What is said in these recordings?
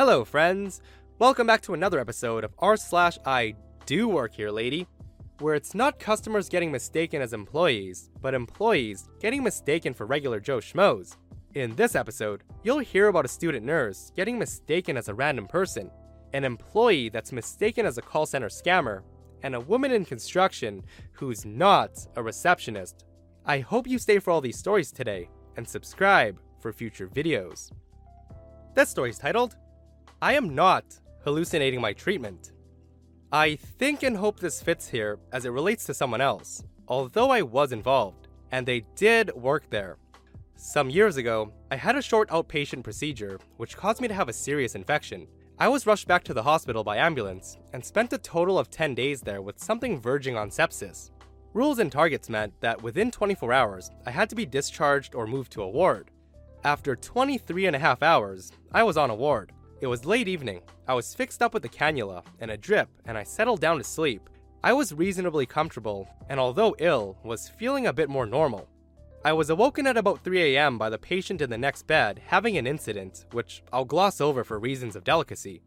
Hello, friends. Welcome back to another episode of r slash I do work here, lady, where it's not customers getting mistaken as employees, but employees getting mistaken for regular Joe Schmoes. In this episode, you'll hear about a student nurse getting mistaken as a random person, an employee that's mistaken as a call center scammer, and a woman in construction who's not a receptionist. I hope you stay for all these stories today and subscribe for future videos. This story's titled, I am not hallucinating my treatment. I think and hope this fits here as it relates to someone else, although I was involved, and they did work there. Some years ago, I had a short outpatient procedure which caused me to have a serious infection. I was rushed back to the hospital by ambulance and spent a total of 10 days there with something verging on sepsis. Rules and targets meant that within 24 hours, I had to be discharged or moved to a ward. After 23 and a half hours, I was on a ward. It was late evening. I was fixed up with a cannula and a drip, and I settled down to sleep. I was reasonably comfortable, and although ill, was feeling a bit more normal. I was awoken at about 3 a.m. by the patient in the next bed having an incident, which I'll gloss over for reasons of delicacy.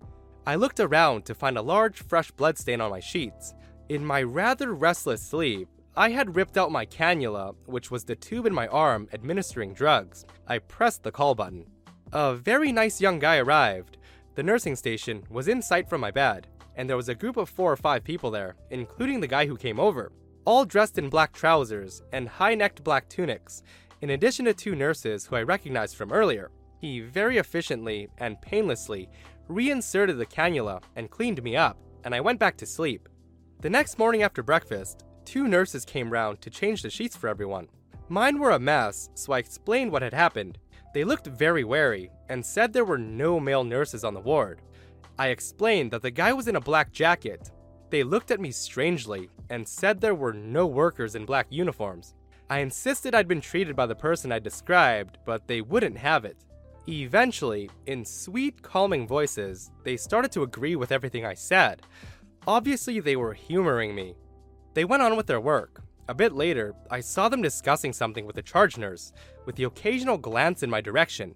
I looked around to find a large fresh blood stain on my sheets. In my rather restless sleep, I had ripped out my cannula, which was the tube in my arm administering drugs. I pressed the call button. A very nice young guy arrived, the nursing station was in sight from my bed, and there was a group of four or five people there, including the guy who came over, all dressed in black trousers and high necked black tunics, in addition to two nurses who I recognized from earlier. He very efficiently and painlessly reinserted the cannula and cleaned me up, and I went back to sleep. The next morning after breakfast, two nurses came round to change the sheets for everyone. Mine were a mess, so I explained what had happened they looked very wary and said there were no male nurses on the ward. I explained that the guy was in a black jacket. They looked at me strangely and said there were no workers in black uniforms. I insisted I'd been treated by the person I described, but they wouldn't have it. Eventually, in sweet, calming voices, they started to agree with everything I said. Obviously, they were humoring me. They went on with their work, a bit later, I saw them discussing something with the charge nurse, with the occasional glance in my direction.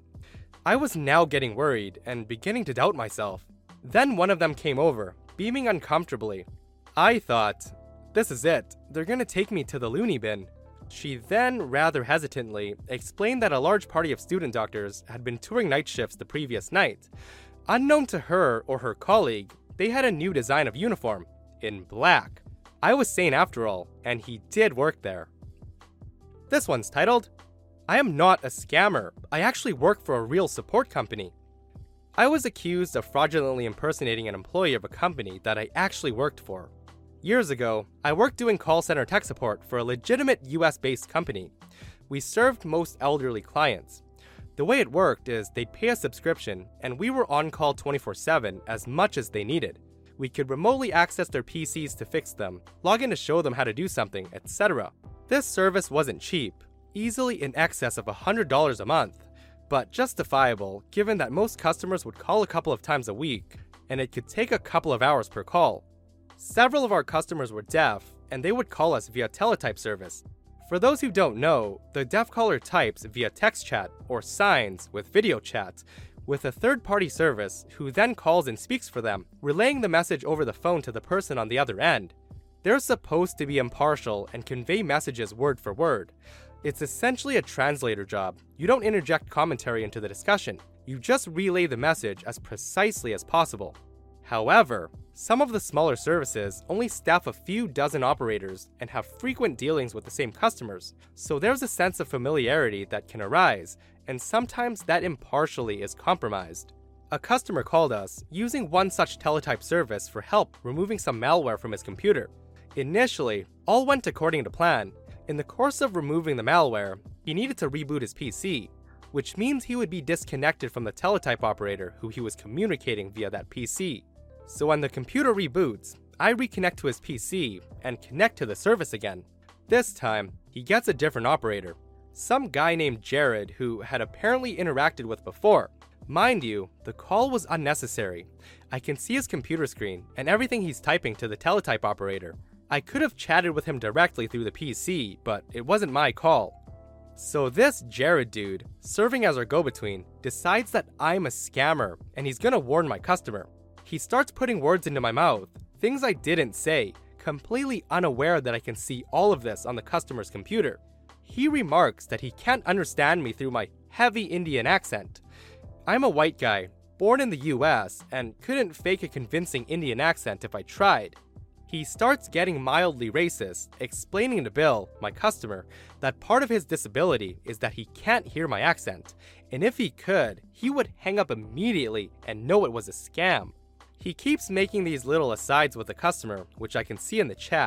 I was now getting worried and beginning to doubt myself. Then one of them came over, beaming uncomfortably. I thought, this is it, they're gonna take me to the loony bin. She then, rather hesitantly, explained that a large party of student doctors had been touring night shifts the previous night. Unknown to her or her colleague, they had a new design of uniform, in black. I was sane after all, and he did work there. This one's titled, I am not a scammer. I actually work for a real support company. I was accused of fraudulently impersonating an employee of a company that I actually worked for. Years ago, I worked doing call center tech support for a legitimate US based company. We served most elderly clients. The way it worked is they'd pay a subscription, and we were on call 24 7 as much as they needed we could remotely access their PCs to fix them, log in to show them how to do something, etc. This service wasn't cheap, easily in excess of $100 a month, but justifiable given that most customers would call a couple of times a week, and it could take a couple of hours per call. Several of our customers were deaf, and they would call us via teletype service. For those who don't know, the deaf caller types via text chat or signs with video chat, with a third party service who then calls and speaks for them, relaying the message over the phone to the person on the other end. They're supposed to be impartial and convey messages word for word. It's essentially a translator job. You don't interject commentary into the discussion, you just relay the message as precisely as possible. However, some of the smaller services only staff a few dozen operators and have frequent dealings with the same customers, so there's a sense of familiarity that can arise, and sometimes that impartially is compromised. A customer called us using one such teletype service for help removing some malware from his computer. Initially, all went according to plan. In the course of removing the malware, he needed to reboot his PC. which means he would be disconnected from the teletype operator who he was communicating via that PC. So when the computer reboots, I reconnect to his PC and connect to the service again. This time, he gets a different operator, some guy named Jared who had apparently interacted with before. Mind you, the call was unnecessary. I can see his computer screen and everything he's typing to the teletype operator. I could have chatted with him directly through the PC, but it wasn't my call. So this Jared dude, serving as our go-between, decides that I'm a scammer and he's gonna warn my customer. He starts putting words into my mouth, things I didn't say, completely unaware that I can see all of this on the customer's computer. He remarks that he can't understand me through my heavy Indian accent. I'm a white guy, born in the US, and couldn't fake a convincing Indian accent if I tried. He starts getting mildly racist, explaining to Bill, my customer, that part of his disability is that he can't hear my accent, and if he could, he would hang up immediately and know it was a scam. He keeps making these little asides with the customer, which I can see in the chat.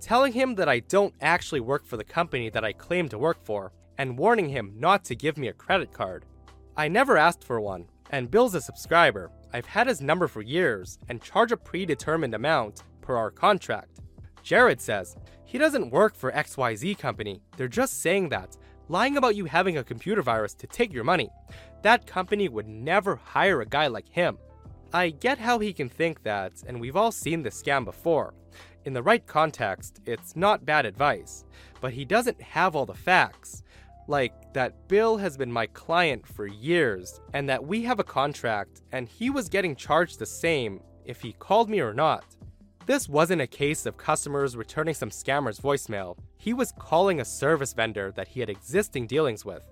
Telling him that I don't actually work for the company that I claim to work for, and warning him not to give me a credit card. I never asked for one, and Bill's a subscriber. I've had his number for years and charge a predetermined amount per our contract. Jared says he doesn't work for XYZ company. They're just saying that, lying about you having a computer virus to take your money. That company would never hire a guy like him. I get how he can think that, and we've all seen this scam before. In the right context, it's not bad advice, but he doesn't have all the facts. Like that Bill has been my client for years, and that we have a contract, and he was getting charged the same if he called me or not. This wasn't a case of customers returning some scammer's voicemail. He was calling a service vendor that he had existing dealings with.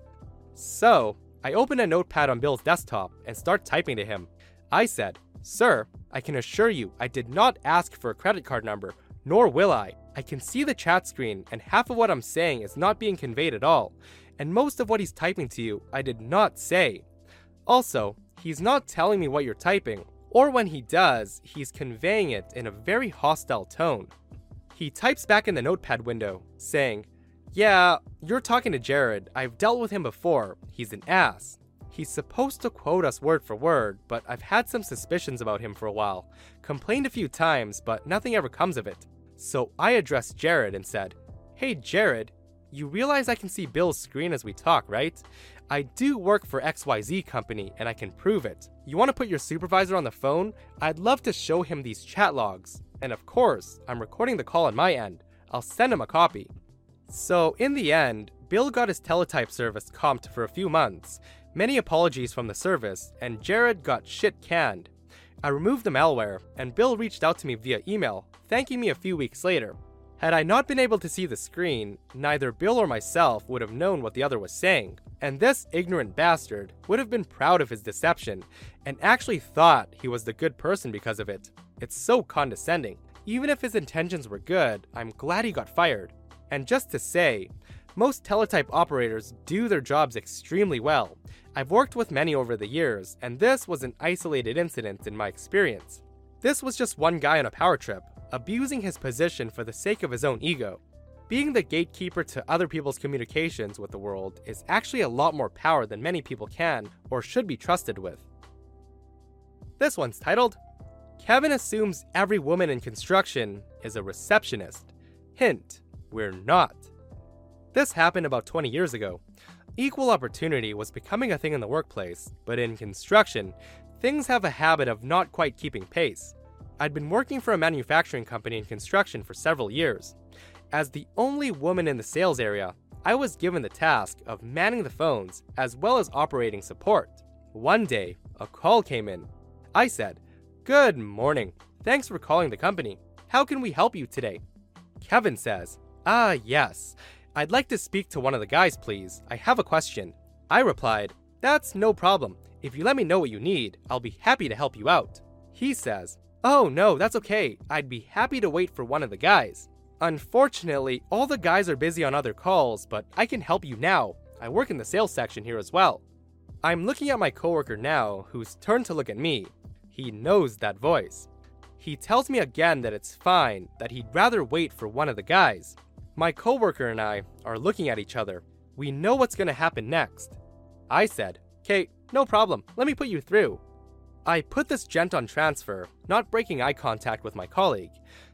So, I open a notepad on Bill's desktop and start typing to him. I said, Sir, I can assure you I did not ask for a credit card number, nor will I. I can see the chat screen, and half of what I'm saying is not being conveyed at all, and most of what he's typing to you I did not say. Also, he's not telling me what you're typing, or when he does, he's conveying it in a very hostile tone. He types back in the notepad window, saying, Yeah, you're talking to Jared. I've dealt with him before. He's an ass. He's supposed to quote us word for word, but I've had some suspicions about him for a while. Complained a few times, but nothing ever comes of it. So I addressed Jared and said, Hey Jared, you realize I can see Bill's screen as we talk, right? I do work for XYZ company and I can prove it. You want to put your supervisor on the phone? I'd love to show him these chat logs. And of course, I'm recording the call on my end. I'll send him a copy. So, in the end, Bill got his teletype service comped for a few months, many apologies from the service, and Jared got shit canned. I removed the malware, and Bill reached out to me via email, thanking me a few weeks later. Had I not been able to see the screen, neither Bill or myself would have known what the other was saying, and this ignorant bastard would have been proud of his deception and actually thought he was the good person because of it. It's so condescending. Even if his intentions were good, I'm glad he got fired. And just to say, most teletype operators do their jobs extremely well. I've worked with many over the years, and this was an isolated incident in my experience. This was just one guy on a power trip, abusing his position for the sake of his own ego. Being the gatekeeper to other people's communications with the world is actually a lot more power than many people can or should be trusted with. This one's titled Kevin assumes every woman in construction is a receptionist. Hint we're not. This happened about 20 years ago. Equal opportunity was becoming a thing in the workplace, but in construction, things have a habit of not quite keeping pace. I'd been working for a manufacturing company in construction for several years. As the only woman in the sales area, I was given the task of manning the phones as well as operating support. One day, a call came in. I said, Good morning. Thanks for calling the company. How can we help you today? Kevin says, Ah, yes. I'd like to speak to one of the guys, please. I have a question. I replied, That's no problem. If you let me know what you need, I'll be happy to help you out. He says, Oh, no, that's okay. I'd be happy to wait for one of the guys. Unfortunately, all the guys are busy on other calls, but I can help you now. I work in the sales section here as well. I'm looking at my coworker now, who's turned to look at me. He knows that voice. He tells me again that it's fine, that he'd rather wait for one of the guys. My coworker and I are looking at each other. We know what's going to happen next. I said, Kate, no problem. Let me put you through. I put this gent on transfer, not breaking eye contact with my colleague.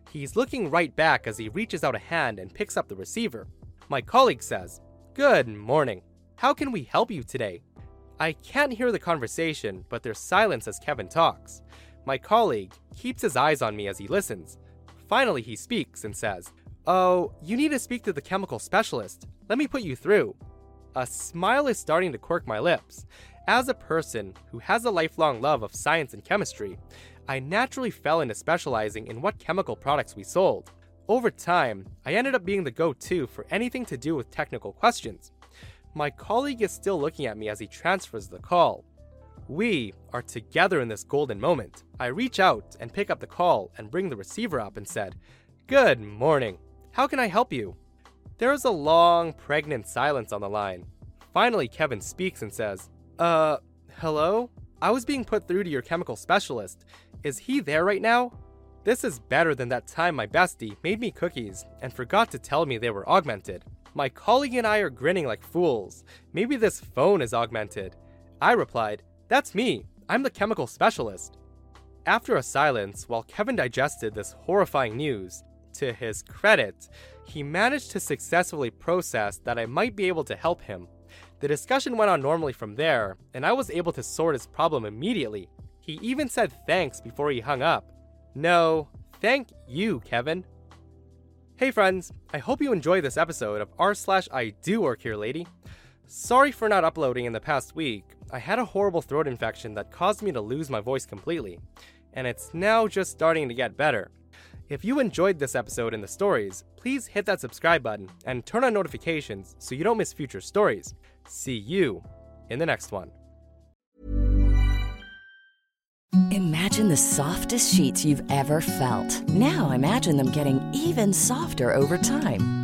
He's looking right back as he reaches out a hand and picks up the receiver. My colleague says, Good morning. How can we help you today? I can't hear the conversation, but there's silence as Kevin talks. My colleague keeps his eyes on me as he listens. Finally, he speaks and says, Oh, you need to speak to the chemical specialist. Let me put you through. A smile is starting to quirk my lips. As a person who has a lifelong love of science and chemistry, I naturally fell into specializing in what chemical products we sold. Over time, I ended up being the go to for anything to do with technical questions. My colleague is still looking at me as he transfers the call. We are together in this golden moment. I reach out and pick up the call and bring the receiver up and said, Good morning. How can I help you? There is a long, pregnant silence on the line. Finally, Kevin speaks and says, uh, hello? I was being put through to your chemical specialist. Is he there right now? This is better than that time my bestie made me cookies and forgot to tell me they were augmented. My colleague and I are grinning like fools. Maybe this phone is augmented. I replied, That's me. I'm the chemical specialist. After a silence, while Kevin digested this horrifying news, to his credit, he managed to successfully process that I might be able to help him. The discussion went on normally from there, and I was able to sort his problem immediately. He even said thanks before he hung up. No, thank you, Kevin. Hey friends, I hope you enjoyed this episode of r slash I do work here, lady. Sorry for not uploading in the past week. I had a horrible throat infection that caused me to lose my voice completely, and it's now just starting to get better. If you enjoyed this episode and the stories, please hit that subscribe button and turn on notifications so you don't miss future stories. See you in the next one. Imagine the softest sheets you've ever felt. Now imagine them getting even softer over time.